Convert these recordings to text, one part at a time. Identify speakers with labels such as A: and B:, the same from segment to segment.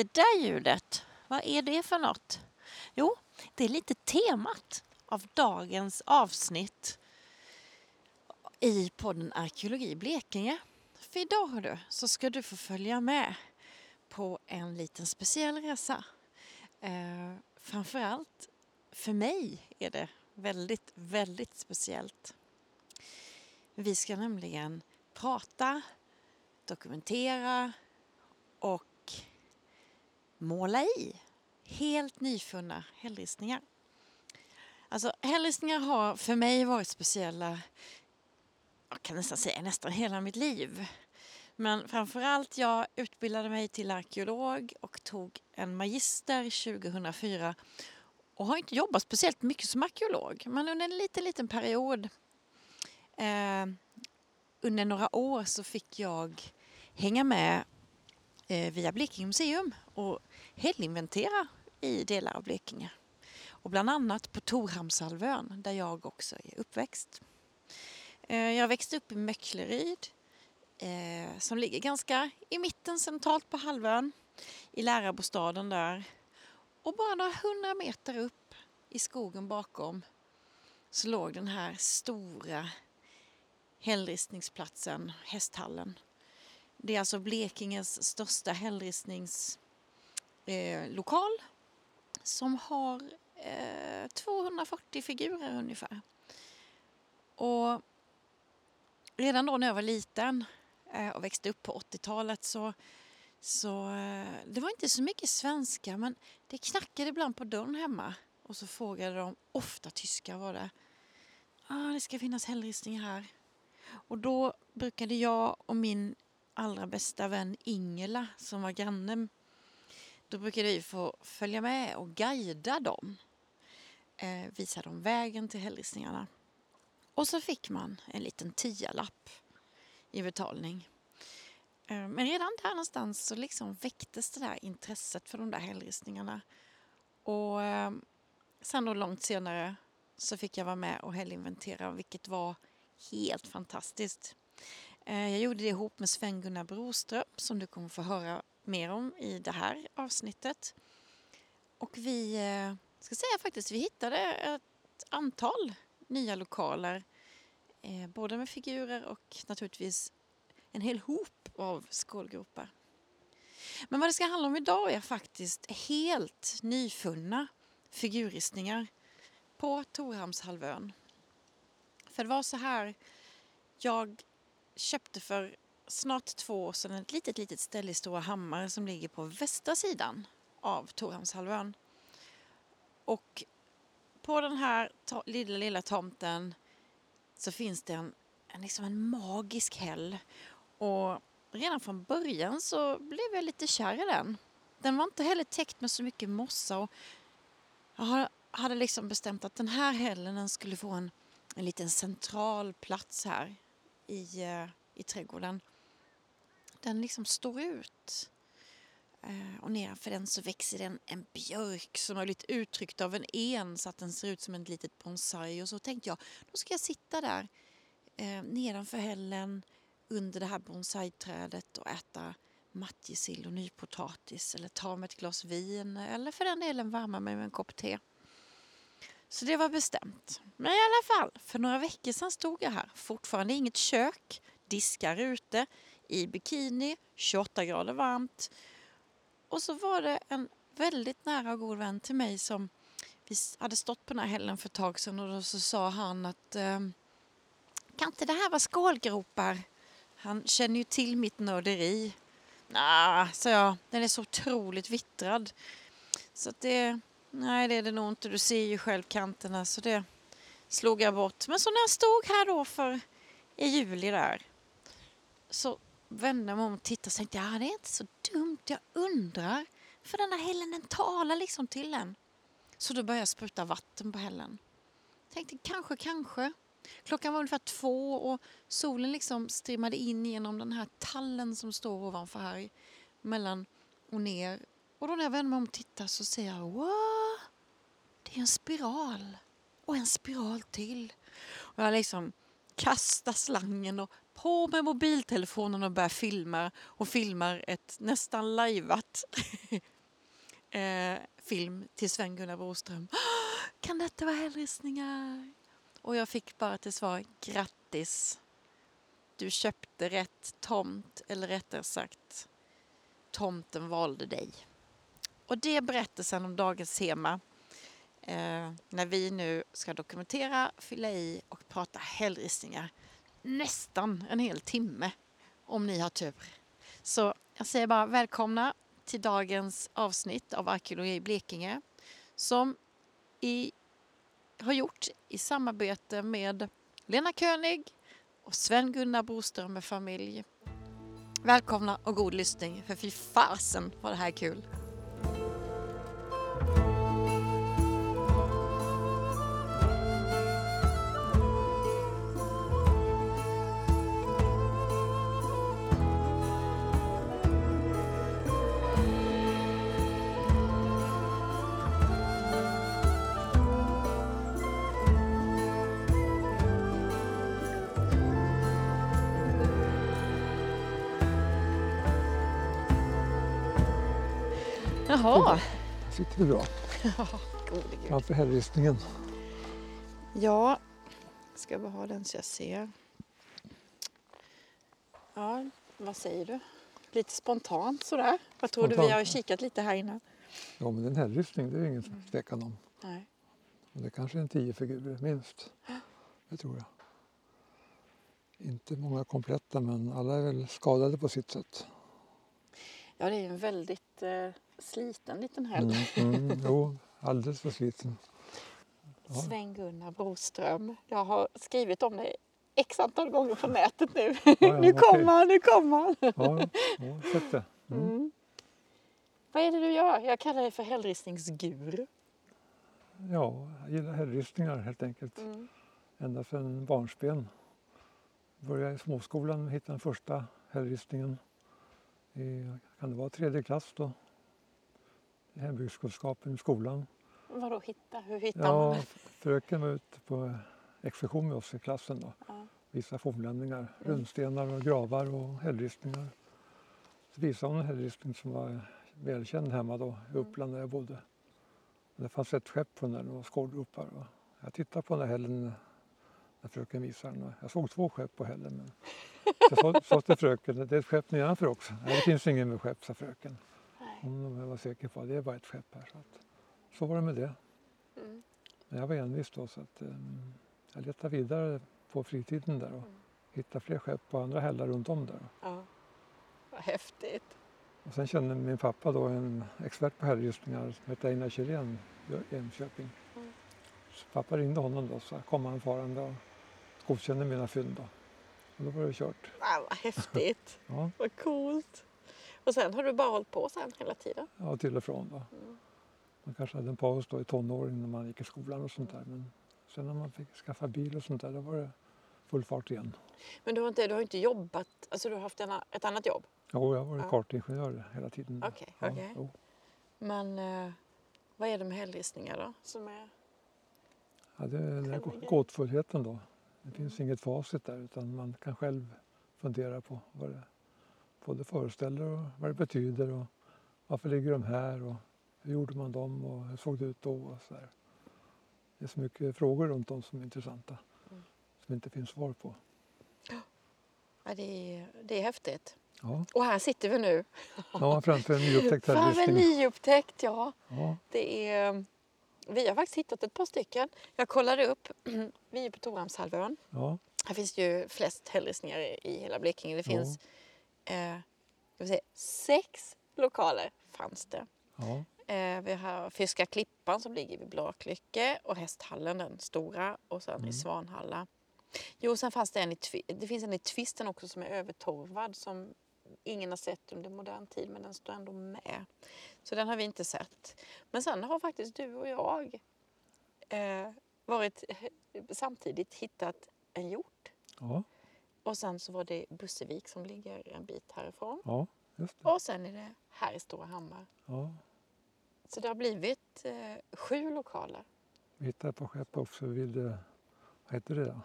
A: Det där ljudet, vad är det för något? Jo, det är lite temat av dagens avsnitt i podden Arkeologi Blekinge. För idag hördu, så ska du få följa med på en liten speciell resa. Eh, framförallt för mig är det väldigt, väldigt speciellt. Vi ska nämligen prata, dokumentera och måla i helt nyfunna hällristningar. Alltså hällristningar har för mig varit speciella, jag kan nästan säga nästan hela mitt liv. Men framförallt jag utbildade mig till arkeolog och tog en magister 2004 och har inte jobbat speciellt mycket som arkeolog men under en liten, liten period eh, under några år så fick jag hänga med eh, via Blekinge museum och hällinventera i delar av Blekinge. Och bland annat på Torhamnshalvön där jag också är uppväxt. Eh, jag växte upp i Möckleryd eh, som ligger ganska i mitten centralt på halvön i lärarbostaden där. Och bara några hundra meter upp i skogen bakom så låg den här stora hällristningsplatsen, hästhallen. Det är alltså Blekinges största hällristnings eh, som har eh, 240 figurer ungefär. Och redan då när jag var liten eh, och växte upp på 80-talet så, så eh, det var inte så mycket svenska men det knackade ibland på dörren hemma och så frågade de, ofta tyskar var det, ah, det ska finnas hällristningar här. Och då brukade jag och min allra bästa vän Ingela som var granne då brukade vi få följa med och guida dem. Eh, visa dem vägen till hällristningarna. Och så fick man en liten tialapp i betalning. Eh, men redan där någonstans så liksom väcktes det där intresset för de där hällristningarna. Och eh, sen då långt senare så fick jag vara med och hällinventera vilket var helt fantastiskt. Eh, jag gjorde det ihop med Sven-Gunnar Broström som du kommer få höra mer om i det här avsnittet. Och vi eh, ska säga faktiskt, vi hittade ett antal nya lokaler. Eh, både med figurer och naturligtvis en hel hop av skålgropar. Men vad det ska handla om idag är faktiskt helt nyfunna figurristningar på Torhamnshalvön. För det var så här, jag köpte för snart två år sedan ett litet, litet ställe i Stora Hammar som ligger på västra sidan av Torhamnshalvön. Och på den här lilla, lilla tomten så finns det en, en, liksom en magisk häll. Och redan från början så blev jag lite kär i den. Den var inte heller täckt med så mycket mossa och jag hade liksom bestämt att den här hällen skulle få en, en liten central plats här i, eh, i trädgården. Den liksom står ut. Eh, och nedanför den så växer det en, en björk som har blivit uttryckt av en en så att den ser ut som en litet bonsai. Och så tänkte jag, då ska jag sitta där eh, nedanför hällen under det här bonsaiträdet och äta matjessill och nypotatis eller ta mig ett glas vin eller för den delen värma mig med en kopp te. Så det var bestämt. Men i alla fall, för några veckor sedan stod jag här. Fortfarande inget kök, diskar ute, i bikini, 28 grader varmt. Och så var det en väldigt nära och god vän till mig som vi hade stått på den här hällen för ett tag sedan och då så sa han att ehm, kan inte det här vara skålgropar? Han känner ju till mitt nörderi. Nej, sa jag, den är så otroligt vittrad. Så att det, Nej, det är det nog inte. Du ser ju själv kanterna så det slog jag bort. Men så när jag stod här då för i juli där så vände mig om och tittade och tänkte ja, det är inte så dumt. Jag undrar. För den här hällen den talar liksom till en. Så då började jag spruta vatten på hällen. Tänkte kanske, kanske. Klockan var ungefär två och solen liksom strimmade in genom den här tallen som står ovanför här mellan och ner. Och då när jag vänder mig om och tittar så ser jag wow, det är en spiral och en spiral till. Och jag liksom kastar slangen och på med mobiltelefonen och börjar filma och filmar ett nästan lajvat eh, film till Sven-Gunnar Broström. Kan detta vara hällristningar? Och jag fick bara till svar grattis. Du köpte rätt tomt, eller rättare sagt tomten valde dig. Och det är berättelsen om dagens tema eh, när vi nu ska dokumentera, fylla i och prata hällristningar nästan en hel timme om ni har tur. Så jag säger bara välkomna till dagens avsnitt av Arkeologi i Blekinge som i, har gjort i samarbete med Lena König och Sven-Gunnar Broström med familj. Välkomna och god lyssning, för fy fasen vad det här är kul! Jaha.
B: Där sitter vi bra.
A: Gode Gud.
B: Framför hällristningen.
A: Ja, ska bara ha den så jag ser. Ja, vad säger du? Lite spontant sådär. Vad tror du? Vi
B: Spontant,
A: har kikat lite här innan.
B: Ja, men det är en hällristning, det är ingen tvekan om.
A: Nej.
B: Och det kanske är en tio figurer, minst. Det tror jag. Inte många kompletta, men alla är väl skadade på sitt sätt.
A: Ja, det är en väldigt eh, sliten liten häll.
B: Mm, mm, jo, alldeles för sliten. Ja.
A: Sven-Gunnar Broström. Jag har skrivit om det x antal gånger på nätet nu.
B: ja,
A: nu
B: okej.
A: kommer han, nu kommer han.
B: Ja, ja sett det. Mm.
A: Mm. Vad är det du gör? Jag kallar dig för hällristningsguru.
B: Ja, jag gillar hällristningar helt enkelt.
A: Mm.
B: Ända sedan barnsben. Började i småskolan och hittade den första hällristningen. I, kan det vara tredje klass då? Hembygdskunskapen i skolan.
A: Vadå hitta? Hur hittar
B: Ja,
A: man
B: fröken var ute på exkursion med oss i klassen då.
A: Ja.
B: Visade fornlämningar,
A: Mm.
B: runstenar och gravar och hällristningar. Så visade hon en hällristning som var välkänd hemma då i
A: Mm.
B: Uppland där jag bodde. Det fanns ett skepp på den och skålgropar. Och jag tittade på den här hällen när fröken visade den. Jag såg två skepp på hällen. Men jag sa, till fröken, det är ett skepp nedanför också. Nej, det finns ingen med skepp, sa fröken. Hon var säker på att det är bara ett skepp här. Så, att, så var det med det.
A: Mm.
B: Men jag var envis då så att um, jag letade vidare på fritiden där och
A: Mm.
B: hittade fler skepp på andra hällar runt om där.
A: Ja. Vad häftigt.
B: Och sen kände min pappa då en expert på hällristningar som hette Einar Kjellén i Enköping.
A: Mm.
B: Så pappa ringde honom då så kom han farande och godkände mina fynd då. Och då var det kört.
A: Ah, vad häftigt.
B: Ja,
A: vad coolt. Och sen har du bara hållit på sen hela tiden?
B: ja till och från då.
A: Mm.
B: Man kanske hade en paus då i tonåren när man gick i skolan och sånt där. Men sen när man fick skaffa bil och sånt där då var det full fart igen.
A: Men du har inte, du har inte jobbat, alltså du har haft en, ett annat jobb?
B: Jo, jag var ju
A: Ja.
B: kartingenjör hela tiden.
A: Okej,
B: Ja,
A: okej.
B: jo.
A: Men eh, vad är det med hällristningar då? Som är...
B: Ja, det är den här gåtfullheten då. Det finns inget facit där utan man kan själv fundera på vad det både föreställer och vad det betyder och varför ligger de här och hur gjorde man dem och hur såg det ut då och så där. Det är så mycket frågor runt dem som är intressanta
A: Mm.
B: som inte finns svar på.
A: Ja, det, är, det är häftigt.
B: Ja,
A: Och här sitter vi nu.
B: ja framför en nyupptäckt
A: Fram en
B: hällristning.
A: nyupptäckt, ja.
B: Ja,
A: Det är, vi har faktiskt hittat ett par stycken. Jag kollade upp, vi är på Torhamnshalvön.
B: ja,
A: Här finns ju flest hällristningar i hela Blekinge. Det
B: Ja.
A: finns eh, ska vi säga, sex lokaler fanns det.
B: ja,
A: Eh, vi har Fiska klippan som ligger vid Blaklykke och Hästhallen, den stora, och sen
B: Mm.
A: i Svanhalla. Jo, sen fanns det en i, det finns en i Tvisten också som är övertorvad som ingen har sett under modern tid men den står ändå med. Så den har vi inte sett. Men sen har faktiskt du och jag eh, varit samtidigt hittat en hjort
B: ja,
A: och sen så var det Bussevik som ligger en bit härifrån.
B: ja, just det.
A: Och sen är det här i Stora Hammar.
B: Ja.
A: Så det har blivit eh, sju lokaler.
B: Vi hittade par skepp också vid, eh, vad heter det?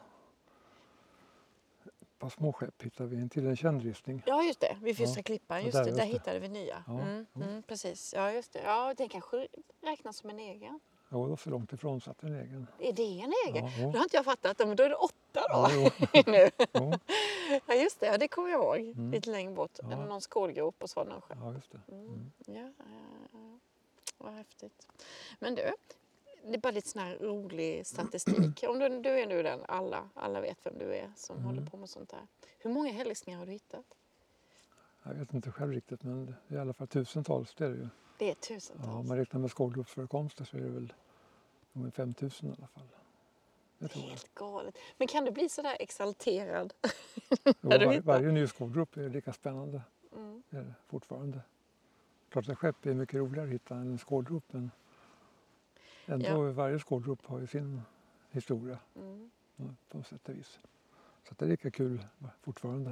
B: Par små skepp hittade vi in till en känd ristning.
A: Ja, just det. Vid Fyrsta
B: Ja.
A: klippan.
B: Ja,
A: Just
B: där
A: det. Där hittade vi nya.
B: Ja,
A: Mm,
B: ja.
A: mm, precis. Ja, just det. Ja, den kanske räknas som en egen.
B: Ja, det var så långt ifrån så att en egen.
A: Är det en egen?
B: Ja.
A: Då har inte jag fattat. Men då är det åtta då.
B: Ja,
A: nu.
B: Jo,
A: Ja, just det. Ja, det kommer jag ihåg.
B: Mm.
A: Lite längre bort.
B: Ja.
A: Någon skålgrop och så var det någon sjö.
B: ja, just det.
A: Mm.
B: Mm.
A: Ja, ja, ja. vad häftigt. Men du, det är bara lite sån här rolig statistik. Om du, du är nu den, alla, alla vet vem du är som
B: Mm.
A: håller på med sånt där. Hur många hällristningar har du hittat?
B: Jag vet inte själv riktigt men det är i alla fall tusentals. Det är det ju.
A: Det är
B: Ja,
A: tusentals.
B: om man räknar med skålgropsförekomster så är det väl är 5000 i alla fall. Det tror jag.
A: Helt galet. Men kan du bli så där exalterad?
B: Jo, var, varje ny skålgrop är lika spännande
A: Mm.
B: det är det fortfarande. Klart att skepp är mycket roligare att hitta än en skålgrop men ändå
A: Ja.
B: varje skålgrop har ju sin historia
A: Mm.
B: på sätt och vis. Så det är lika kul fortfarande.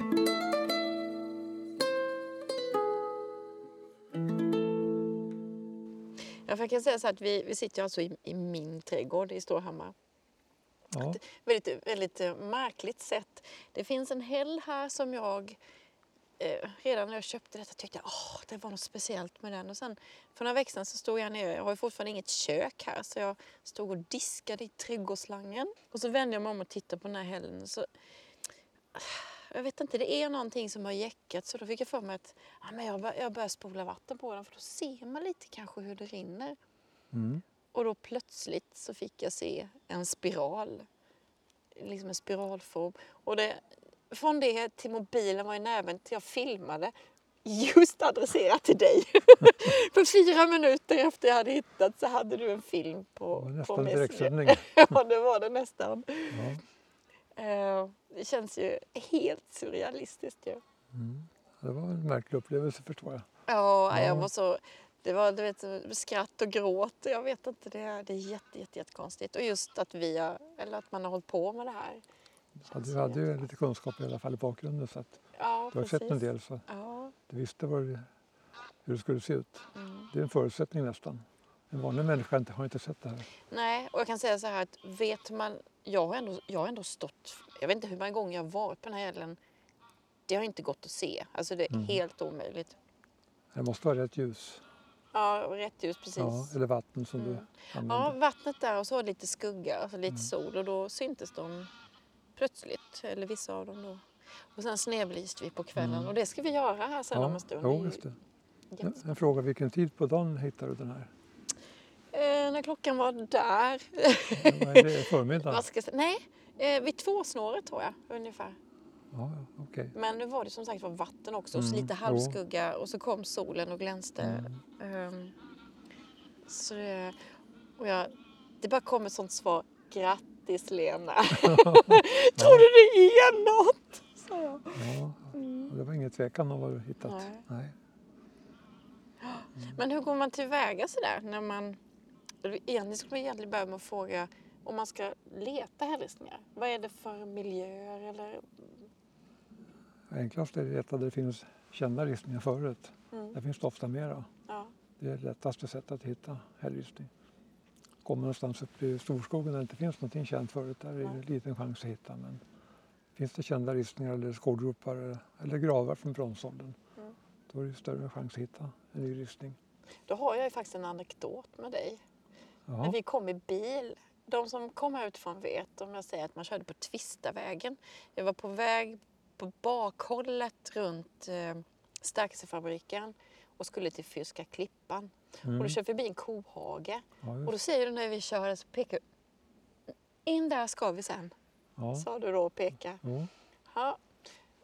A: Ja, jag kan säga så att vi, vi sitter alltså i, i min trädgård i Storhammar.
B: Ja,
A: väldigt, väldigt eh, märkligt sätt. Det finns en häll här som jag eh, redan när jag köpte detta tyckte åh, det var något speciellt med den. Och sen för några veckor sedan så stod jag nere, jag har ju fortfarande inget kök här, så jag stod och diskade i trädgårdsslangen. Och så vände jag mig om och tittade på den här hällen. Så, jag vet inte, det är någonting som har jäckat så då fick jag för mig att ja, men jag, bör, jag börjar spola vatten på den för då ser man lite kanske hur det rinner.
B: mm.
A: Och då plötsligt så fick jag se en spiral. Liksom en spiralform. Och det, från det till mobilen var i näven till jag filmade just adresserat till dig. För fyra minuter efter jag hade hittat så hade du en film på,
B: nästan direktsändning.
A: Ja, det var det nästan.
B: Ja.
A: Eh, Det känns ju helt surrealistiskt ju.
B: Mm. Det var en märklig upplevelse förstår jag.
A: Ja, jag
B: Ja.
A: var så... Det var du vet, skratt och gråt. Jag vet inte, det är, det är jätte, jätte, jättekonstigt. Och just att vi har, eller att man har hållit på med det här.
B: Ja, du hade ju lite kunskap i alla fall i bakgrunden så att
A: Ja,
B: du har sett en del så
A: Ja,
B: du visste vad hur det skulle se ut.
A: mm.
B: Det är en förutsättning nästan. En vanlig människa inte- har inte sett det här.
A: Nej, och jag kan säga så här att vet man... Jag har ändå, jag har ändå stått... Jag vet inte hur många gånger jag har varit på den här älven. Det har inte gått att se. Alltså det är
B: Mm.
A: helt omöjligt.
B: Det måste vara rätt ljus.
A: Ja, rätt ljus precis.
B: Ja, eller vatten som
A: Mm.
B: du
A: Ja,
B: använder.
A: vattnet där och så lite skugga, alltså lite
B: Mm.
A: sol och då syntes de plötsligt, eller vissa av dem då. Och sen snedbelyste vi på kvällen
B: Mm.
A: och det ska vi göra här sen om en stund.
B: jo,
A: är
B: just det.
A: ju
B: En,
A: jättespännande.
B: en fråga, vilken tid på dagen hittade du den här?
A: Eh, när klockan var där.
B: Är det, förmiddag?
A: Jag säga? Nej, eh, vid tvåsnåret tror jag ungefär.
B: Ja, ja, okej.
A: Men nu var det som sagt var vatten också och så
B: Mm,
A: lite halvskugga och så kom solen och glänste.
B: Mm.
A: Ehm, så det, och jag, det bara kom ett sånt svar. Grattis Lena! Tror du det är något?
B: Ja,
A: Mm.
B: det var ingen tvekan om vad du hittat.
A: Nej.
B: Nej.
A: Men hur går man tillväga sådär när man... Egentligen skulle man egentligen börja med att fråga om man ska leta hällristningar. Vad är det för miljöer eller...
B: Enklast är det att leta där det finns kända ristningar förut.
A: Mm,
B: Där finns det ofta mera.
A: ja.
B: Det är det lättaste sättet att hitta hällristning. Kommer någonstans upp i storskogen där det inte finns någonting känt förut, där är det liten chans att hitta. Men finns det kända ristningar eller skålgropar eller- gravar från bronsåldern,
A: Mm.
B: då är det större chans att hitta en ny ristning.
A: Då har jag ju faktiskt en anekdot med dig. När
B: Jaha.
A: vi kom i bil, de som kom här utifrån vet om jag säger att man körde på Tvistavägen. Jag var på väg på bakhållet runt eh, stärkelsefabriken och skulle till Fyrska klippan. Och
B: Mm.
A: då körde vi förbi en kohage.
B: Ja,
A: Och då säger du när vi kör så pekar. In där ska vi sen,
B: ja.
A: sa du då och pekade.
B: Jo.
A: Ja,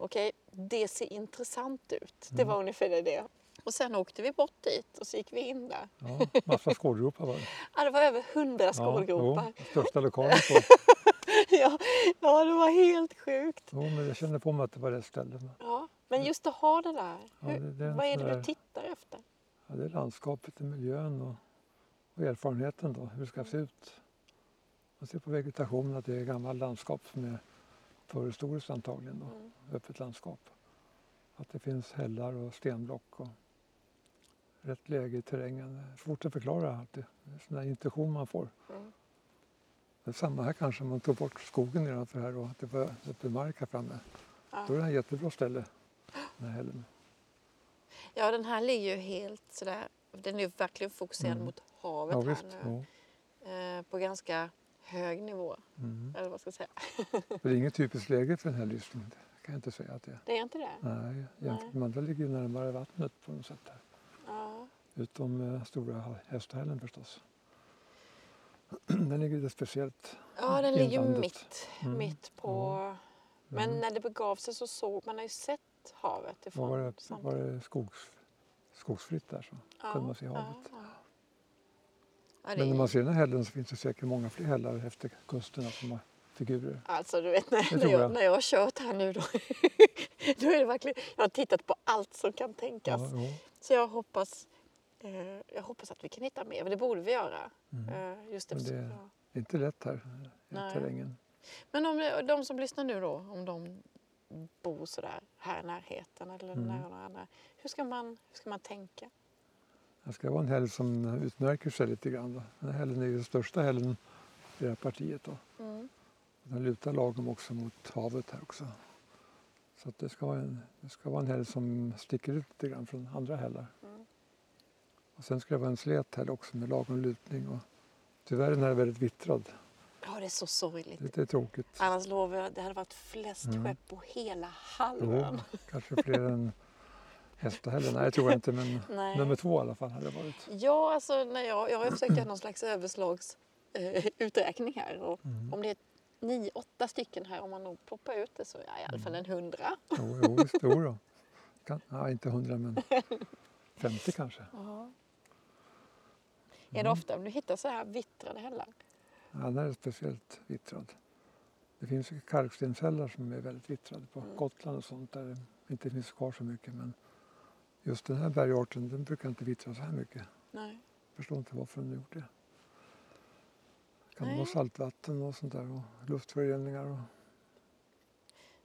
A: Okej, det ser intressant ut. Det
B: Mm.
A: var ungefär det. Och sen åkte vi bort dit och så gick vi in där.
B: Ja, massa skålgropar var det.
A: Ja, det var över hundra skålgropar.
B: Ja, största lokalen på.
A: Ja, ja, det var helt sjukt.
B: Jo, men jag kände på mig att det var rätt ställe.
A: Ja, men just att ha det där.
B: Ja,
A: Hur,
B: det- det en
A: vad är det du tittar efter?
B: Ja, det är landskapet, är miljön och, och erfarenheten då, hur det ska se ut. Man ser på vegetationen att det är gammalt landskap som är förhistoriskt antagligen då,
A: Mm.
B: öppet landskap. Att det finns hällar och stenblock och rätt läge i terrängen. Svårt att förklara alltid. Det är en sån där intuition man får.
A: Mm.
B: Det är samma här kanske, man tog bort skogen nedanför här och att det var öppen mark här framme.
A: Ja.
B: Då är det ett jättebra ställe, den här hällen.
A: Ja, den här ligger ju helt sådär. Den är ju verkligen fokuserad
B: Mm.
A: mot havet
B: Ja,
A: här
B: visst.
A: nu.
B: Ja.
A: Eh, på ganska hög nivå,
B: Mm.
A: eller vad ska jag säga.
B: Det är inget typiskt läge för den här lyssningen. Kan jag inte säga att det är.
A: Det är inte det?
B: Nej, jämfört med andra ligger ju närmare vattnet på något sätt. Här.
A: Ja.
B: Utom eh, stora hästhällen förstås. Den ligger lite speciellt.
A: Ja, den ligger ju mitt,
B: Mm.
A: mitt på... Men
B: Mm.
A: när det begav sig så såg man har ju sett havet ifrån
B: var, det, var det skogs, skogsfritt där så kunde man se havet.
A: Ja, ja. Ja,
B: Men när
A: är,
B: man ser den här hällen så finns det säkert många fler hällar efter kusten som har figurer.
A: alltså du vet när, när, jag,
B: jag.
A: när jag har kört här nu då, då är det verkligen, jag har tittat på allt som kan tänkas.
B: Ja, ja.
A: Så jag hoppas, eh, jag hoppas att vi kan hitta mer, för det borde vi göra.
B: Mm.
A: Eh, just
B: Men
A: eftersom,
B: det-
A: ja.
B: Det är inte lätt här i
A: Nej.
B: terrängen.
A: Men om de som lyssnar nu då, om de bor sådär här i närheten eller
B: Mm.
A: nära några andra. Hur ska man, hur ska man tänka?
B: Det ska vara en häll som utmärker sig lite grann. Då. Den här hällen är ju den största hällen i det här partiet. Då.
A: Mm.
B: Den lutar lagom också mot havet här också. Så det, ska vara en, det ska vara en häll som sticker ut lite grann från andra hällar.
A: Mm.
B: Och sen ska det vara en slät häll också med lagom lutning. Och tyvärr är den här väldigt vittrad.
A: Ja, det är så sorgligt.
B: Det är lite tråkigt.
A: Annars lovar jag, det hade varit flest
B: Mm.
A: skepp på hela
B: Jo,
A: halvön.
B: kanske fler än Hästahällen. Nej, det tror jag inte. Men
A: Nej.
B: nummer två i alla fall hade det varit.
A: Ja, alltså när jag, jag har försökt göra någon slags överslagsuträkning eh, här. Och
B: Mm.
A: om det är nio, åtta stycken här, om man nog ploppar ut det så är det i alla fall en hundra.
B: Jo, jo visst. Jo då. Kan, ja, inte hundra men 50 kanske.
A: Är det
B: Mm.
A: ofta du hittar så här vittrade hällar?
B: Den är speciellt vittrad. Det finns ju kalkstenshällar som är väldigt vittrade på
A: Mm.
B: Gotland och sånt där det inte finns kvar så mycket. Men just den här bergarten den brukar inte vittra så här mycket.
A: Nej.
B: Jag förstår inte varför den gjort det. Kan det
A: Nej.
B: vara saltvatten och sånt där och luftföroreningar? Och,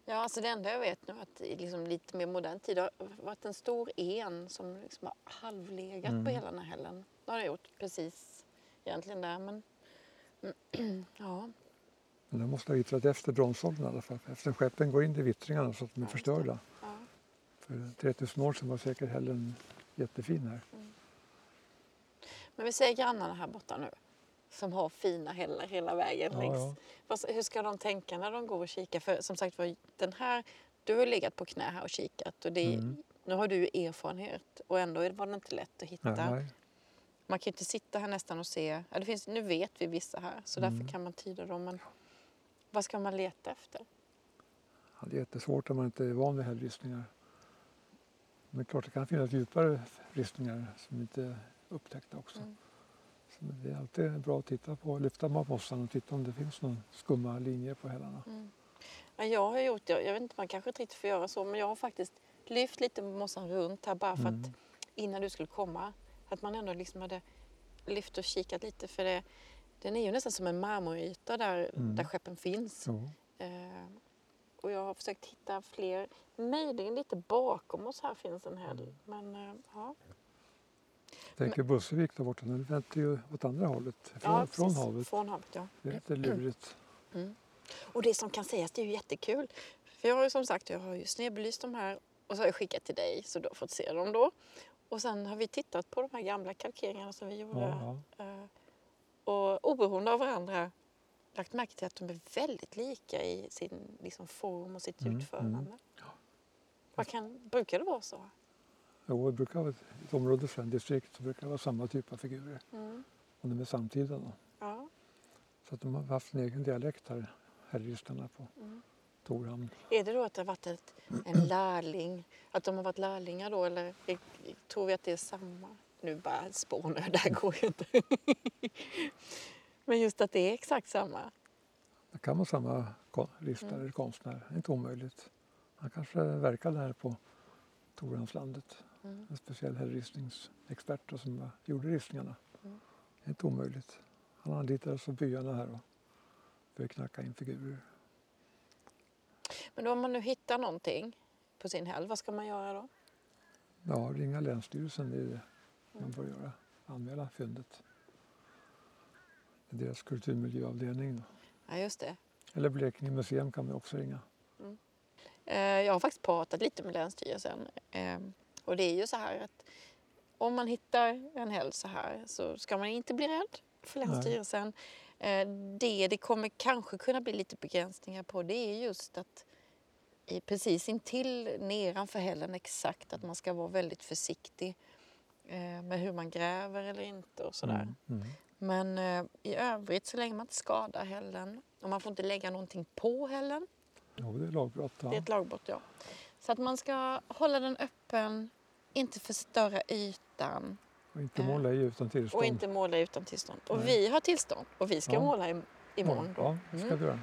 A: Ja, alltså det enda jag vet nu är att i liksom lite mer modern tid har varit en stor en som liksom har halvlegat
B: Mm.
A: på hela den här hällen. Det har det gjort precis egentligen där, men ja.
B: men den måste ha vittrat efter bronsåldern i alla fall. Eftersom skeppen går in i vittringarna så att de är förstörda.
A: ja.
B: För 3000 år sedan var säkert hällen jättefin här.
A: Men vi säger grannarna här borta nu som har fina hällar hela vägen
B: Ja,
A: längs.
B: ja.
A: Hur ska de tänka när de går och kikar? För som sagt var, den här, du har legat på knä här och kikat och det,
B: Mm.
A: nu har du erfarenhet och ändå var det inte lätt att hitta.
B: Nej,
A: Man kan inte sitta här nästan och se, ja, det finns, nu vet vi vissa här så
B: Mm.
A: därför kan man tyda dem. Men vad ska man leta efter?
B: Ja, det är jättesvårt om man inte är van vid hällristningar. Men klart det kan finnas djupare ristningar som inte är upptäckta också.
A: Mm.
B: Så det är alltid bra att titta på, lyfta mossan och titta om det finns någon skumma linjer på hällarna.
A: Mm. Ja, jag har gjort, jag, jag vet inte, man kanske inte riktigt får göra så, men jag har faktiskt lyft lite mossan runt här bara för att
B: Mm.
A: innan du skulle komma. Att man ändå liksom hade lyft och kikat lite för det, den är ju nästan som en marmoryta där,
B: Mm.
A: där skeppen finns.
B: Jo.
A: Eh, och jag har försökt hitta fler, möjligen lite bakom oss här finns en hel.
B: Mm.
A: Men eh, ja.
B: Tänker Bussevik där borta, den väntar ju åt andra hållet, från,
A: ja,
B: från havet.
A: Från havet ja.
B: Det är lite lurigt.
A: Mm. Och det som kan sägas, det är ju jättekul. För jag har ju som sagt, jag har ju snedbelyst de här och så har jag skickat till dig så du har fått se dem då. Och sen har vi tittat på de här gamla kalkeringarna som vi gjorde.
B: Ja,
A: eh, Och oberoende av varandra lagt märke till att de är väldigt lika i sin liksom, form och sitt
B: Mm,
A: utförande.
B: mm.
A: Vad kan, brukar det vara så?
B: Jo, det brukar vara ett, område, för en distrikt, så brukar det vara samma typ av figurer.
A: Mm.
B: Om de är samtida då.
A: Ja.
B: Så att de har haft en egen dialekt här, hällristarna på
A: Mm.
B: Torhamn.
A: Är det då att det har varit ett, en lärling, att de har varit lärlingar då eller är, tror vi att det är samma? Nu bara spånar det här går ju inte. Men just att det är exakt samma.
B: Det kan vara samma kon- ristare
A: Mm.
B: eller konstnär, inte omöjligt. Han kanske verkade här på Torhamnslandet.
A: Mm.
B: En speciell hällristningsexpert som gjorde ristningarna.
A: Mm.
B: Det är inte omöjligt. Han anlitades av byarna här och för att knacka in figurer.
A: Men då om man nu hittar någonting på sin häll, vad ska man göra då?
B: Ja, ringa Länsstyrelsen, det är det man
A: Mm.
B: bör göra. Anmäla fyndet. Det är deras kulturmiljöavdelning. Då.
A: Ja, just det.
B: Eller Blekinge museum kan man också ringa.
A: Eh, jag har faktiskt pratat lite med Länsstyrelsen. Eh, och det är ju så här att om man hittar en häll så här så ska man inte bli rädd för
B: Nej.
A: Länsstyrelsen. Eh, det det kommer kanske kunna bli lite begränsningar på det är just att i, precis intill nedanför hällen exakt att man ska vara väldigt försiktig eh, med hur man gräver eller inte och sådär.
B: Mm. Mm.
A: Men eh, i övrigt så länge man inte skadar hällen och man får inte lägga någonting på hällen.
B: Jo, det är lagbrott. Ja.
A: Det är ett lagbrott, ja. Så att man ska hålla den öppen, inte förstöra ytan
B: Och inte
A: Eh,
B: måla i utan tillstånd.
A: och inte måla utan tillstånd. Och
B: Nej.
A: vi har tillstånd och vi ska
B: Ja.
A: måla im- imorgon
B: Ja,
A: då.
B: ja, ska
A: Mm.
B: vi göra.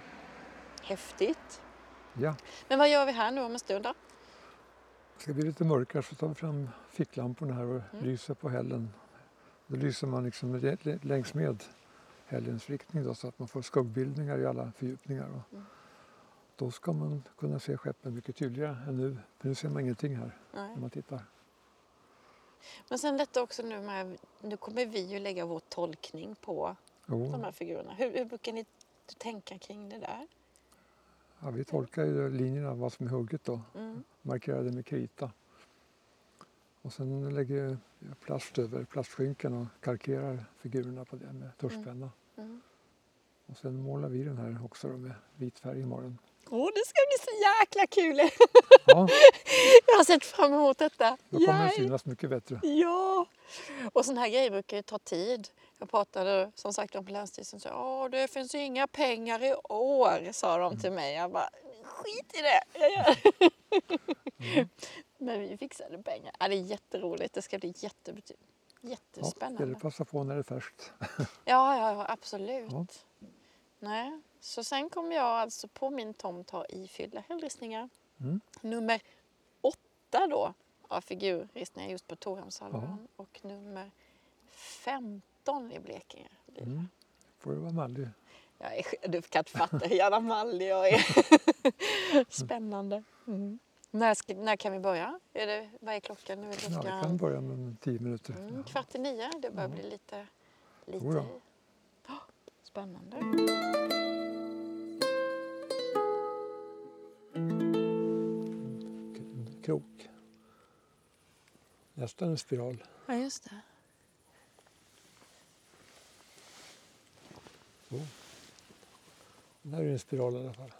A: Häftigt.
B: Ja.
A: Men vad gör vi här nu om en stund då?
B: Det ska bli lite mörkare så tar vi fram ficklamporna här och
A: Mm.
B: lyser på hällen. Då lyser man liksom längs med hällens riktning då, så att man får skuggbildningar i alla fördjupningar.
A: Mm.
B: Då ska man kunna se skeppen mycket tydligare än nu. För nu ser man ingenting här
A: Nej.
B: när man tittar.
A: Men sen detta också nu med, nu kommer vi ju lägga vår tolkning på
B: Jo,
A: de här figurerna. Hur, hur brukar ni tänka kring det där?
B: Ja, vi tolkar ju linjerna, vad som är hugget då.
A: Mm.
B: Markerar det med krita. Och sen lägger jag plast över plastskynken och kalkerar figurerna på det med tuschpenna.
A: Mm.
B: Och sen målar vi den här också då med vit färg imorgon.
A: Åh, det ska bli så jäkla kul!
B: Ja,
A: Jag har sett fram emot detta.
B: då kommer det
A: Yay!
B: synas mycket bättre.
A: Ja! Och sådana här grejer brukar ju ta tid. Jag pratade som sagt om på Länsstyrelsen och sa Åh, det finns inga pengar i år, sa de till mig. Jag bara, skit i det! Jag gör.
B: Mm.
A: Men vi fixade pengar. Ja, det är jätteroligt. Det ska bli jättebety-
B: Ja,
A: jättespännande.
B: det passa på när det är färskt.
A: Ja, ja, ja absolut.
B: Ja.
A: Nej. Så sen kommer jag alltså på min tomt ha ifyllda hällristningar.
B: Mm.
A: Nummer åtta då av figurristningar just på Torhamnshalvön och nummer 15 i Blekinge.
B: Mm. får du vara mallig.
A: Jag är, du kan inte fatta hur jävla mallig jag är. Spännande. Mm. När, ska, när kan vi börja? Är det, vad är klockan? Nu är
B: Ja, vi
A: klockan
B: kan börja med tio minuter.
A: mm, kvart i nio. Det börjar
B: Ja.
A: bli lite... lite. Ja, Spännande.
B: Krok. Nästan en spiral.
A: Ja, just det.
B: Den här är en spiral i alla fall.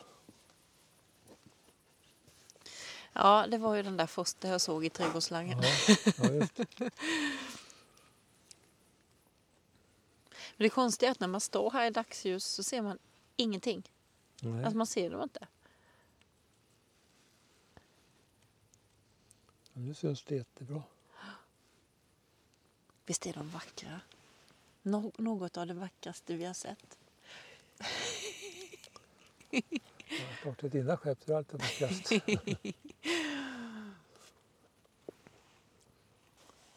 A: Ja, det var ju den där första jag såg i
B: Ja,
A: trädgårdsslangen.
B: ja, det.
A: Men det konstiga är att när man står här i dagsljus så ser man ingenting.
B: Nej.
A: Alltså man ser dem inte.
B: Nu syns det jättebra.
A: Visst är de vackra? Nå- något av det vackraste vi har sett.
B: Ja, klart, det är dina skepp är alltid vackrast. Det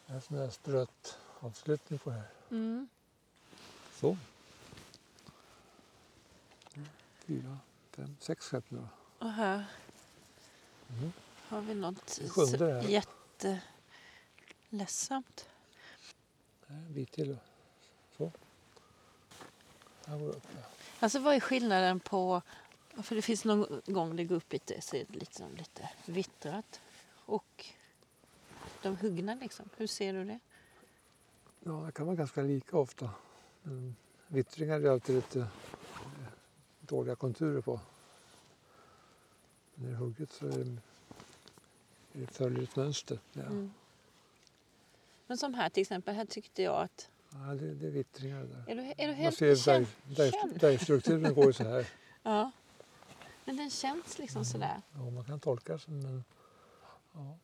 B: är en sån där spröt avslutning på det här.
A: Mm.
B: Så. Fyra, fem, sex skepp nu då.
A: Och här
B: Mm.
A: har vi något jätteledsamt.
B: Det här är en bit till. Så. Här går det upp. Ja.
A: Alltså vad är skillnaden på... För det finns någon gång det går upp lite, så är det liksom lite vittrat. Och de huggna liksom. Hur ser du det?
B: Ja, det kan vara ganska lika ofta. Men vittringar är alltid lite eh, dåliga konturer på. När det är hugget så är det, det följer ett mönster. Ja.
A: Mm. Men som här till exempel, här tyckte jag att...
B: Ja, det, det är vittringar där.
A: Är du, är du
B: Man
A: helt
B: ser
A: känn-
B: berg, berg, bergstrukturen går så här.
A: Ja. Men den känns liksom sådär.
B: Ja, man kan tolka det som men ja.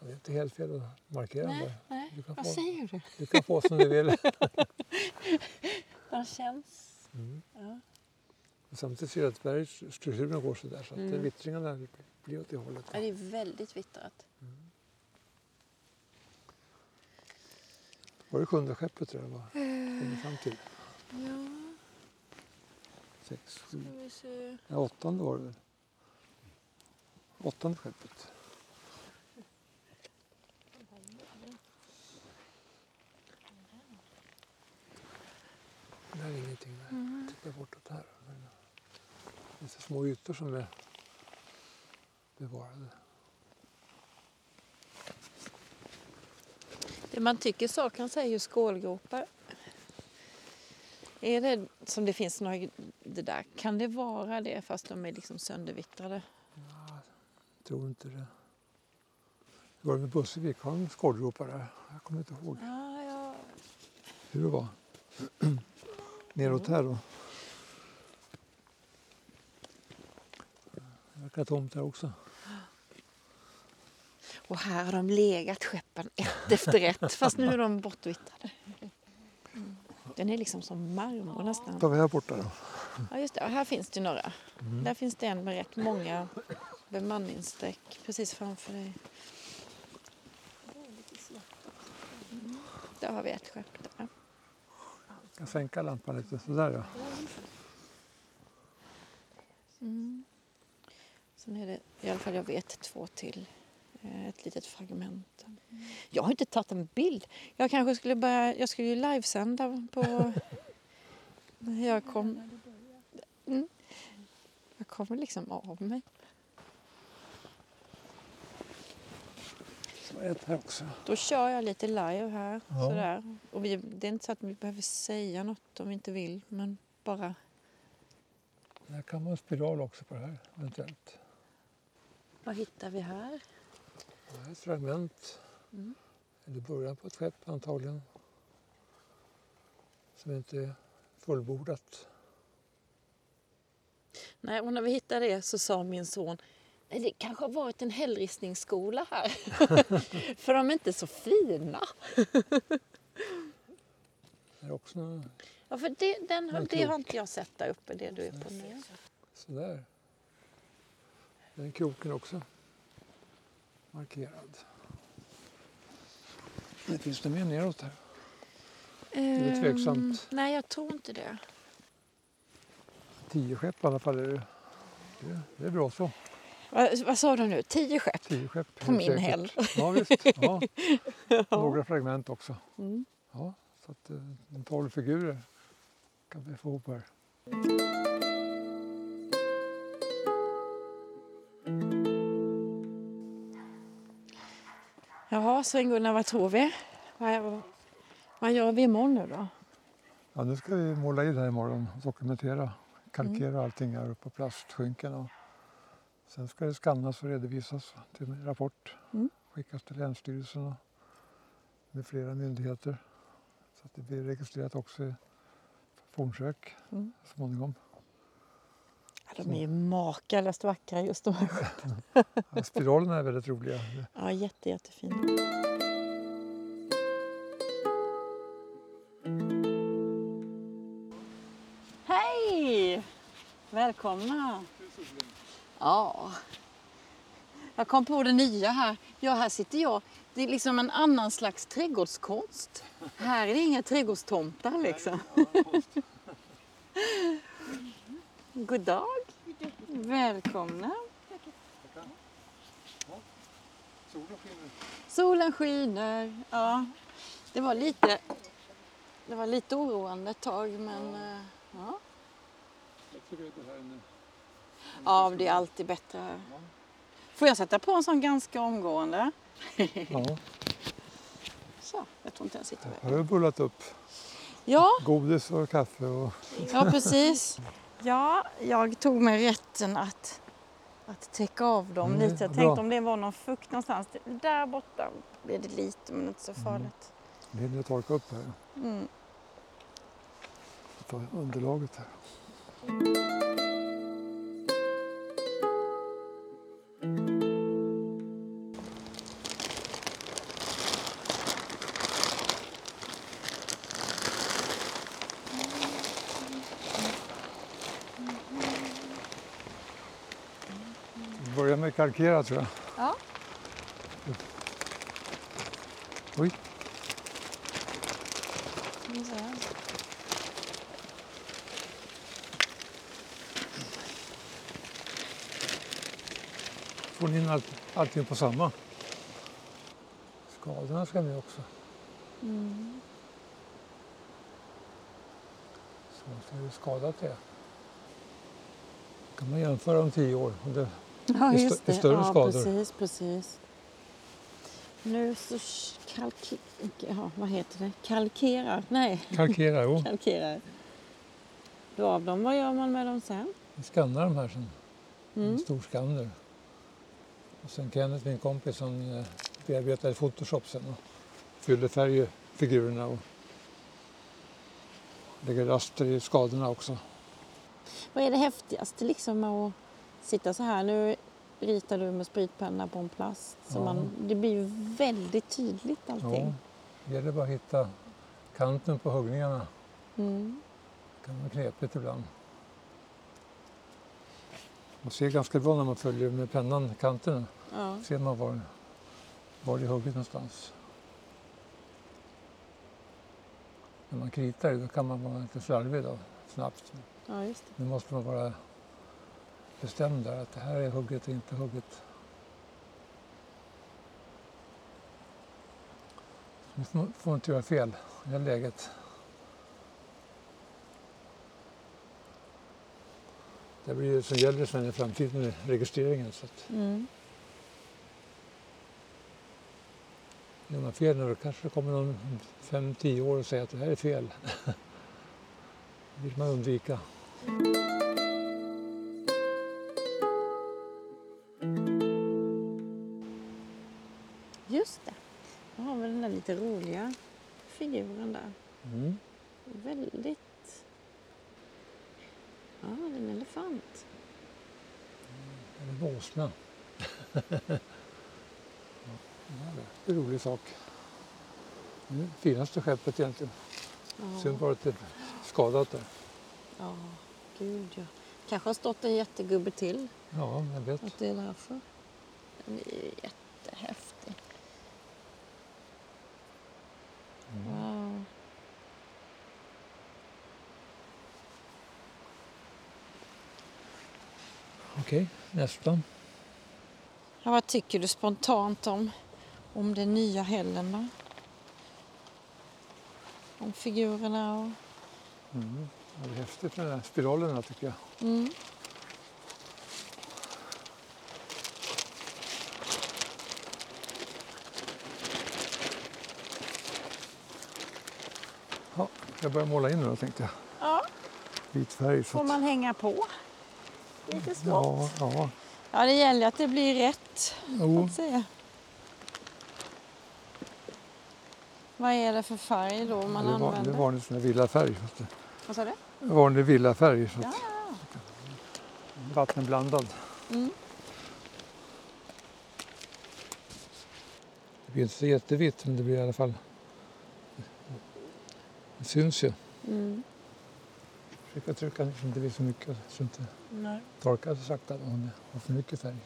B: Det är inte helt fel att markera
A: Nej,
B: det.
A: nej.
B: Du kan,
A: Vad
B: få,
A: säger du?
B: du kan få som du vill.
A: Den känns...
B: Mm.
A: Ja.
B: Samtidigt ser jag att bergstrukturen går så där så att
A: Mm.
B: vittringarna blir åt det hållet.
A: Ja, det är väldigt vittrat.
B: Var det sjunde skeppet tror jag var? Kom fram till.
A: Ja,
B: Sex,
A: ska
B: sju.
A: vi se.
B: Ja, åttonde var det väl? Åttonde skeppet. Det här är ingenting. Där.
A: Mm.
B: Titta bortåt här. Men Lite små ytor som är bevarade.
A: Det man tycker saknas är ju skålgropar. Är det som det finns några, det där, kan det vara det fast de är liksom söndervittrade?
B: Ja, jag tror inte det. Hur var det med Bussevik? Har de skålgropar där? Jag kommer inte ihåg
A: Ja, ja.
B: hur det var. Neråt här då. Det verkar tomt här också.
A: Och här har de legat skeppen ett efter ett fast nu är de bortvittrade. Den är liksom som marmor nästan.
B: vi här borta då.
A: Ja, just det. Och här finns det några.
B: Mm.
A: Där finns det en med rätt många bemanningsstreck precis framför dig. Mm. Där har vi ett skepp där.
B: Jag kan sänka lampan lite. Sådär ja.
A: Mm. Sen är det, i alla fall jag vet, två till. Eh, Ett litet fragment. Jag har inte tagit en bild. Jag kanske skulle börja, jag skulle ju livesända på... jag kom... Mm. Jag kommer liksom av mig.
B: Så ett här också.
A: Då kör jag lite live här.
B: Ja.
A: Sådär. Och vi, det är inte så att vi behöver säga något om vi inte vill. Men bara...
B: Där kan man spiral också på det här eventuellt.
A: Vad hittar vi här?
B: Det är ett fragment.
A: Mm.
B: Eller början på ett skepp antagligen. Som inte är fullbordat.
A: Nej, och när vi hittade det så sa min son det kanske har varit en hällristningsskola här. För de är inte så fina.
B: Det är också några-
A: Ja, för det, den, har-
B: En
A: det har inte jag sett där uppe, det du är på nu.
B: sådär. Den kroken också markerad. Det finns det mer neråt här. är tveksamt.
A: Ehm, nej, jag tror inte det.
B: Tio skepp i alla fall är det. Det, det är bra så.
A: Vad, vad sa du nu? Tio skepp?
B: Tio skepp.
A: På min
B: säkert.
A: häll.
B: Ja visst. Ja. Några fragment också.
A: Mm.
B: Ja, så att eh, en tolv figurer kan vi få ihop här.
A: Jaha, Sven-Gunnar, vad tror vi? Vad, vad gör vi imorgon nu då?
B: Ja, nu ska vi måla i det här imorgon och dokumentera, kalkera allting här uppe på plastskynken. Och sen ska det skannas och redovisas till en rapport.
A: Mm.
B: Skickas till Länsstyrelsen och med flera myndigheter. Så att det blir registrerat också i fornsök
A: Mm.
B: småningom.
A: De är ju makalöst vackra just de här.
B: Ja, spiralerna är väldigt roliga.
A: Ja, jätte, jättefina. Hej! Välkomna! Ja. Jag kom på det nya här. Ja, här sitter jag. Det är liksom en annan slags trädgårdskonst. Här är det inga trädgårdstomtar liksom. God dag! Välkomna!
B: Solen skiner.
A: Solen skiner. Ja. Det var lite, det var lite oroande ett tag, men eh, ja.
B: Jag tycker att det här är en...
A: ja, det är alltid bättre här. Får jag sätta på en sån ganska omgående?
B: Ja,
A: Så, jag tror inte den sitter med.
B: har vi bullat upp
A: Ja,
B: godis och kaffe och
A: ja, precis. Ja, jag tog mig rätten att, att täcka av dem
B: Mm,
A: lite. Jag
B: bra.
A: tänkte om det var någon fukt någonstans. Där borta blir det lite, men inte så farligt.
B: det hinner torka upp här.
A: Mm.
B: Ta underlaget här. Kalkera tror jag.
A: Ja.
B: Oj, får ni in allt, allting på samma. Skadorna ska med också.
A: Mm.
B: Så hur skadat det är. kan man jämföra om tio år.
A: Ja,
B: I st-
A: just
B: i
A: det.
B: större
A: ja,
B: skador.
A: precis, precis. Nu så kalk... Ja, vad heter det? Kalkerar? Nej,
B: kalkerar, jo.
A: kalkerar. Då av dem, vad gör man med dem sen?
B: Vi skannar de här sen. En
A: Mm.
B: stor skanner. Och sen Kenneth, min kompis, han eh, bearbetar i Photoshop sen och fyller färg i figurerna och lägger raster i skadorna också.
A: Vad är det häftigaste liksom att sitta så här? Nu ritar du med spritpenna på en plast. Så
B: Ja.
A: man, det blir ju väldigt tydligt
B: Ja,
A: allting.
B: det gäller bara att hitta kanten på huggningarna.
A: Mm.
B: Det kan vara knepigt ibland. Man ser ganska bra när man följer med pennan kanterna.
A: Ja.
B: ser man var, var det är hugget någonstans. När man kritar då kan man vara lite slarvig då, snabbt.
A: ja, just det.
B: Nu måste man vara bestämd där att det här är hugget och inte hugget. Nu får inte göra fel i det läget. Det blir ju som gäller sen i framtiden med registreringen. Så att
A: Mm.
B: gör man fel nu då kanske det kommer någon fem, tio år och säger att det här är fel. Det vill man undvika.
A: Den lite roliga figuren där.
B: Mm.
A: Väldigt... Ja, det är en elefant.
B: En åsna. ja, det är en rolig sak. Det finaste skeppet egentligen. Synd
A: Ja,
B: bara att det är skadat där.
A: ja, gud ja. Kanske har stått en jättegubbe till.
B: Ja, jag vet.
A: Att det är därför. Den är jättehäftig.
B: Mm.
A: Wow.
B: Okej, nästa.
A: Ja, vad tycker du spontant om, om den nya hällen då? Om figurerna och...
B: Mm. Det är häftigt med de här spiralerna tycker jag.
A: Mm.
B: Ja, jag börjar måla in nu tänkte jag.
A: Ja,
B: Vit färg. Så
A: får man hänga på lite
B: ja,
A: smått.
B: ja.
A: Ja, det gäller att det blir rätt,
B: Jo.
A: Vad är det för färg då man
B: det, var, det
A: använder?
B: var en sån här villafärg. det-
A: Vad sa du?
B: Vanlig villafärg. Så
A: Ja.
B: att vattenblandad.
A: Mm.
B: Det blir inte så jättevitt men det blir i alla fall... Det syns ju.
A: Mm.
B: Trycka ner så det inte blir så mycket så det inte torkar så sakta om det har för mycket färg.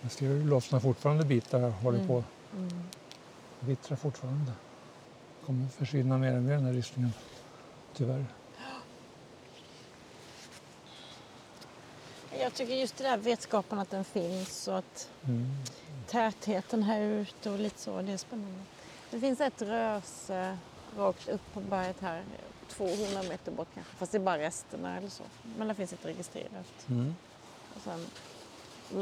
B: Jag ser hur det lossnar fortfarande bitar här håller
A: Mm.
B: på.
A: Mm.
B: Det vittrar fortfarande. kommer försvinna mer och mer den här ristningen. Tyvärr.
A: Jag tycker just det där vetskapen att den finns och att
B: Mm.
A: tätheten här ute och lite så, det är spännande. Det finns ett röse rakt upp på berget här, 200 meter bort kanske, fast det är bara resterna eller så. Men det finns ett registrerat.
B: Mm.
A: Och sen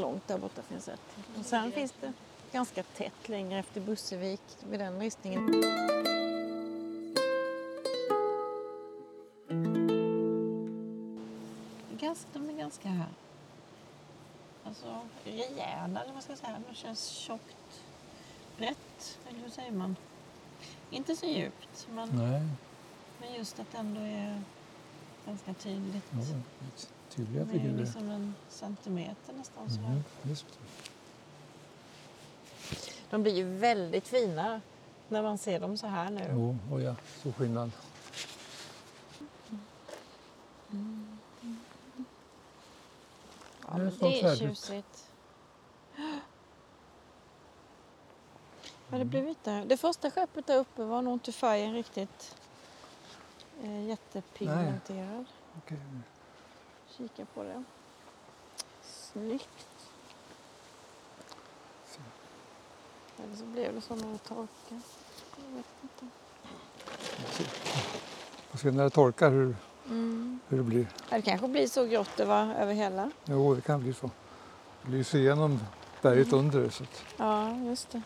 A: långt där borta finns ett. Och sen finns det ganska tätt längre efter Bussevik vid den ristningen. Ganska, de är ganska här. Alltså rejäla, eller vad ska jag säga. De känns tjockt, brett, eller hur säger man? Inte så djupt, men,
B: Nej,
A: men just att det ändå är ganska tydligt.
B: ja, tydliga
A: Det är
B: figurer.
A: liksom en centimeter nästan. Så.
B: Mm. Visst.
A: De blir ju väldigt fina när man ser dem så här nu.
B: Jo, och ja, stor skillnad.
A: Ja,
B: Det är
A: det är tjusigt. Vad det blivit där? Det första skeppet där uppe var nog inte färgen riktigt eh, jättepigmenterad.
B: Okej.
A: Kika på det. Snyggt.
B: Så.
A: Eller så blev det så när det torkade. Jag vet inte.
B: Och sen när det torkar hur,
A: Mm.
B: hur det blir.
A: Det kanske blir så grått det var över hela.
B: Jo, det kan bli så. Det lyser igenom berget
A: Mm.
B: under. Så att,
A: Ja, just det.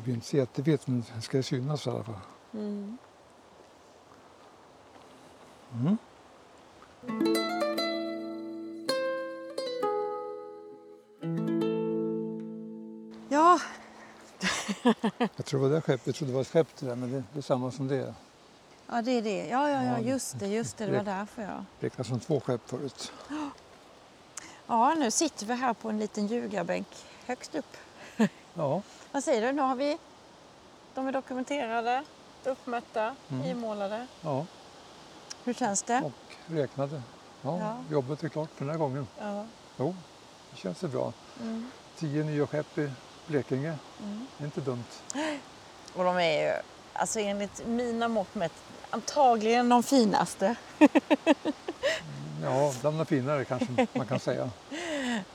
B: Det blir inte så jättevitt men det ska synas i alla fall.
A: Mm.
B: Mm.
A: Ja,
B: Jag tror det var det skeppet. Jag trodde det var ett skepp det där, men det, det är samma som det.
A: ja, det är det. Ja, ja, ja,
B: Ja,
A: just det, just det. Det var därför ja.
B: räknas som två skepp förut.
A: Ja, nu sitter vi här på en liten ljugarbänk högst upp.
B: Ja,
A: Vad säger du? Nu har vi... De är dokumenterade, uppmätta,
B: Mm.
A: imålade.
B: ja,
A: Hur känns det?
B: och räknade. Ja,
A: Ja.
B: Jobbet är klart för den här gången.
A: Ja.
B: Jo, det känns det bra.
A: Mm.
B: Tio nya skepp i Blekinge.
A: Mm.
B: Det är inte dumt.
A: Och de är ju, alltså enligt mina mått mätt, antagligen de finaste.
B: Ja, bland de finare kanske man kan säga.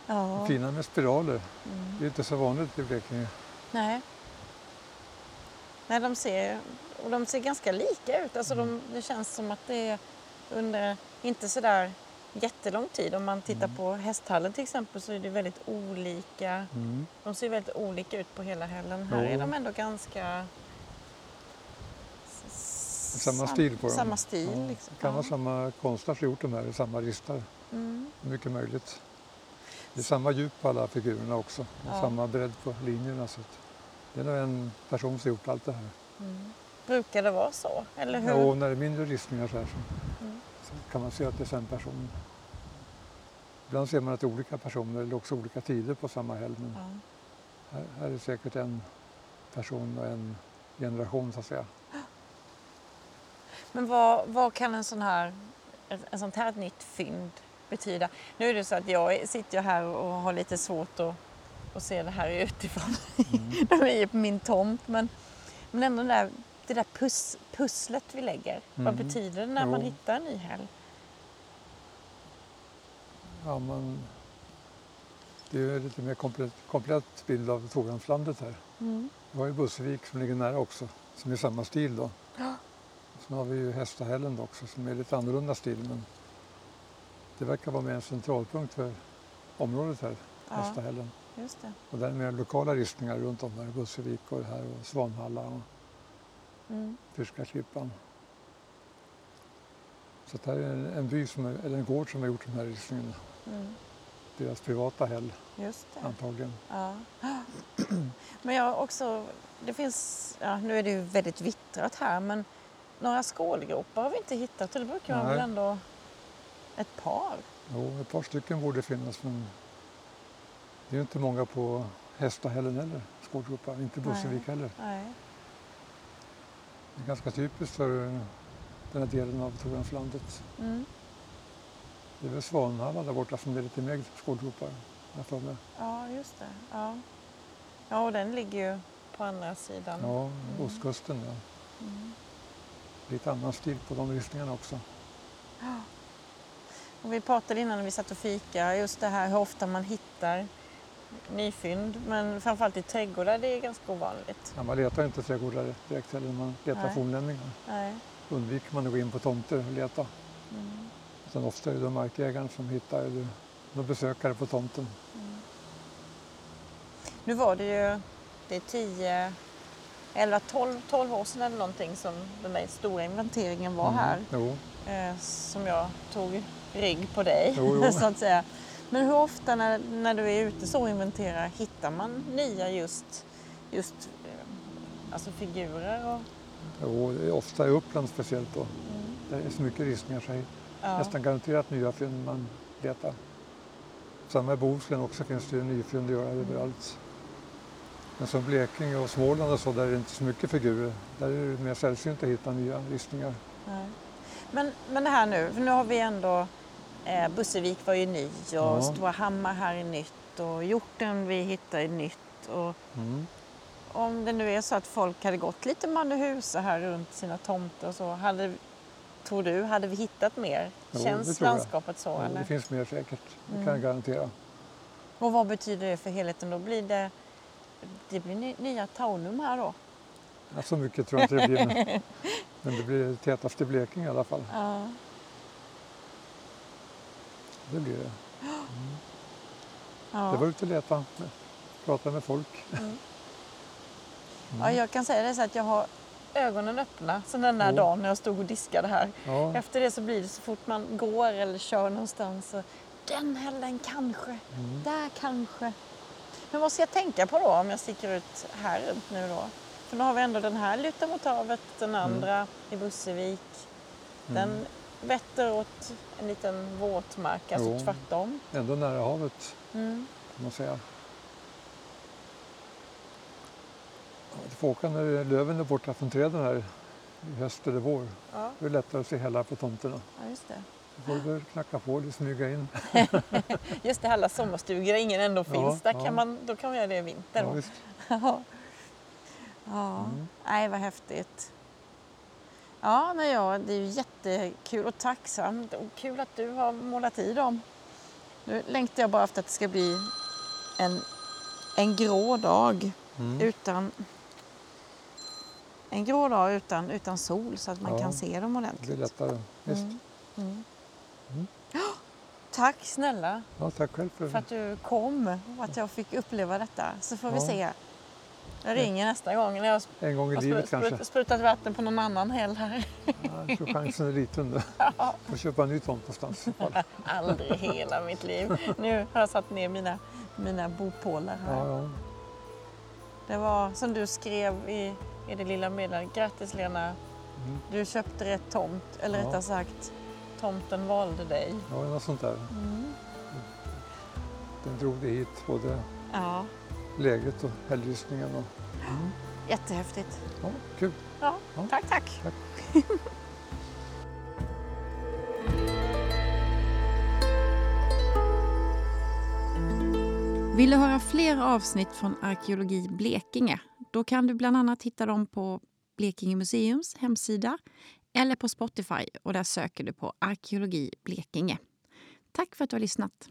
A: Ja.
B: Fina med spiraler.
A: Mm.
B: Det är inte så vanligt i Blekinge.
A: Nej. Nej, de ser, och de ser ganska lika ut. Alltså de, det känns som att det är under, inte sådär jättelång tid. Om man tittar
B: Mm.
A: på hästhallen till exempel så är det väldigt olika.
B: Mm.
A: De ser väldigt olika ut på hela hällen. Här
B: Jo.
A: är de ändå ganska...
B: Samma stil på dem.
A: Samma stil
B: Ja,
A: liksom.
B: Det kan vara samma konstnär som gjort de här, samma ristar.
A: Mm.
B: Mycket möjligt. Det är samma djup på alla figurerna också.
A: Ja.
B: Samma bredd på linjerna. Så det är nog en person som gjort allt det här.
A: Mm. Brukar det vara så? Eller hur?
B: Och när det är mindre ristningar så, här så,
A: Mm.
B: så kan man se att det är samma person. Ibland ser man att det är olika personer eller också olika tider på samma helg. Men
A: Ja.
B: här, här är säkert en person och en generation så att säga.
A: Men vad, vad kan en sån här, en sånt här nytt fynd betyda? Nu är det så att jag sitter här och har lite svårt att, att se det här utifrån.
B: Mm.
A: De är ju på min tomt. Men, men ändå det där, det där pus, pusslet vi lägger. Vad
B: Mm.
A: betyder det när man
B: Jo.
A: hittar en ny helg?
B: Ja, man, det är lite mer komplett, komplett bild av Torhamnslandet här.
A: Mm.
B: Vi har ju Bussevik som ligger nära också, som är samma stil då.
A: Ja.
B: Sen har vi ju Hästahällen också som är lite annorlunda stil men det verkar vara mer en centralpunkt för området här,
A: Ja,
B: Hästahällen.
A: just det.
B: Och där är mer lokala ristningar runt om här, Bussevik och det här och Svanhalla och
A: Mm.
B: Fyrska klippan. Så det här är en, en by, som är, eller en gård som har gjort de här ristningarna.
A: Mm.
B: Deras privata häll
A: Just det.
B: antagligen.
A: Ja. Men jag också, det finns, ja, nu är det ju väldigt vittrat här men några skålgropar har vi inte hittat och det brukar man väl ändå ett par?
B: Jo, ett par stycken borde finnas men det är inte många på Hästahällen heller, skålgropar. Inte Bussevik heller.
A: Nej.
B: Det är ganska typiskt för den här delen av Torhamnslandet.
A: Mm.
B: Det är väl Svanhalla där borta som det är lite mer skålgropar. har jag för mig.
A: Ja, just det. Ja. ja, och den ligger ju på andra sidan.
B: Ja, ostkusten. Ja.
A: Mm.
B: Lite annan stil på de ristningarna också.
A: Och vi pratade innan när vi satt och fika just det här hur ofta man hittar nyfynd. Men framförallt i trädgårdar, det är ganska ovanligt.
B: Ja, man letar inte trädgårdar direkt heller man letar
A: Nej.
B: fornlämningar.
A: Nej.
B: undviker man att gå in på tomter och leta.
A: Mm.
B: Utan ofta är det markägaren som hittar eller någon besökare på tomten.
A: Mm. Nu var det ju det är 10, 11, 12, 12 år sedan eller någonting som den där stora inventeringen var här.
B: Mm. Jo,
A: Eh, som jag tog rygg på dig
B: Jo, jo.
A: så att säga. Men hur ofta när, när du är ute så och inventerar hittar man nya just, just eh, alltså figurer? Och,
B: jo, det är ofta i Uppland speciellt då.
A: mm.
B: Där är så mycket ristningar så det
A: ja.
B: nästan garanterat nya fynd man letar. Samma i Bohuslän också finns det ju nyfynd att göra
A: Mm.
B: överallt. Men som Blekinge och Småland och så, där är det inte så mycket figurer. Där är det mer sällsynt att hitta nya ristningar.
A: Nej. Men, men det här nu, för nu har vi ändå eh, Bussevik var ju ny och
B: Ja.
A: Stora Hammar här är nytt och Hjorten vi hittar är nytt. Och
B: Mm.
A: om det nu är så att folk hade gått lite Mannehusa här runt sina tomter och så, hade, tror du, hade vi hittat mer?
B: Jo,
A: Känns landskapet så?
B: Ja,
A: eller?
B: det finns mer säkert, det kan
A: Mm.
B: jag garantera.
A: Och vad betyder det för helheten då? Blir det det blir ny, nya Taunum här då.
B: Ja, så mycket tror jag inte det blir. Men, men det blir det tätaste Blekinge i alla fall.
A: Ja.
B: Det blir det.
A: Ja.
B: Det var ute och leta, prata med folk.
A: Mm. ja, jag kan säga det så att jag har ögonen öppna sen den där
B: Jo.
A: dagen när jag stod och diskade här.
B: Ja,
A: Efter det så blir det så fort man går eller kör någonstans. Så, den hällen kanske,
B: mm.
A: där kanske. Men vad ska jag tänka på då om jag sticker ut här runt nu då? För nu har vi ändå den här lutar mot havet, den andra i Bussevik. Den
B: Mm.
A: Vetter åt en liten våtmark, alltså
B: Jo.
A: tvärtom.
B: Ändå nära havet
A: Mm.
B: kan man säga. Ja, Du får åka när löven är borta från träden här i höst eller vår.
A: Ja,
B: Då är det lättare att se hela på tomterna.
A: ja, just det.
B: Då får du knacka på och smyga in.
A: Just det, alla sommarstugor där ingen ändå
B: Ja,
A: finns. Där
B: ja.
A: kan man, då kan man göra det i vinter.
B: Ja.
A: Ja. ja.
B: Mm.
A: Nej, vad häftigt. Ja, nej, ja, det är ju jättekul och tacksamt. Och kul att du har målat i dem. Nu längtar jag bara efter att det ska bli en, en grå dag
B: Mm.
A: utan en grå dag utan, utan sol så att man
B: Ja,
A: kan se dem
B: Det
A: ordentligt.
B: blir lättare.
A: Mm. Mm. Ja, Tack snälla
B: Ja, tack själv för
A: för att du kom och att jag fick uppleva detta. Så får vi
B: Ja.
A: se. Jag ringer nästa gång när jag
B: en gång i livet
A: sprut-
B: kanske.
A: sprut- sprutat vatten på någon annan häll här.
B: Ja, jag tror chansen är liten. då. Får köpa en ny tomt någonstans.
A: Aldrig hela mitt liv. Nu har jag satt ner mina, mina bopålar här.
B: Ja, ja.
A: Det var som du skrev i, i det lilla meddelandet. Grattis Lena,
B: Mm.
A: du köpte rätt tomt. Eller
B: Ja.
A: rättare sagt, tomten valde dig.
B: ja, något sånt där.
A: Mm.
B: Den drog det hit, både
A: Ja,
B: läget och hällristningen. Och... Mm.
A: jättehäftigt.
B: Ja, kul.
A: Ja,
B: Ja.
A: Tack, tack.
B: Tack.
C: Vill du höra fler avsnitt från Arkeologi Blekinge? Då kan du bland annat hitta dem på Blekinge museums hemsida eller på Spotify och där söker du på Arkeologi Blekinge. Tack för att du har lyssnat.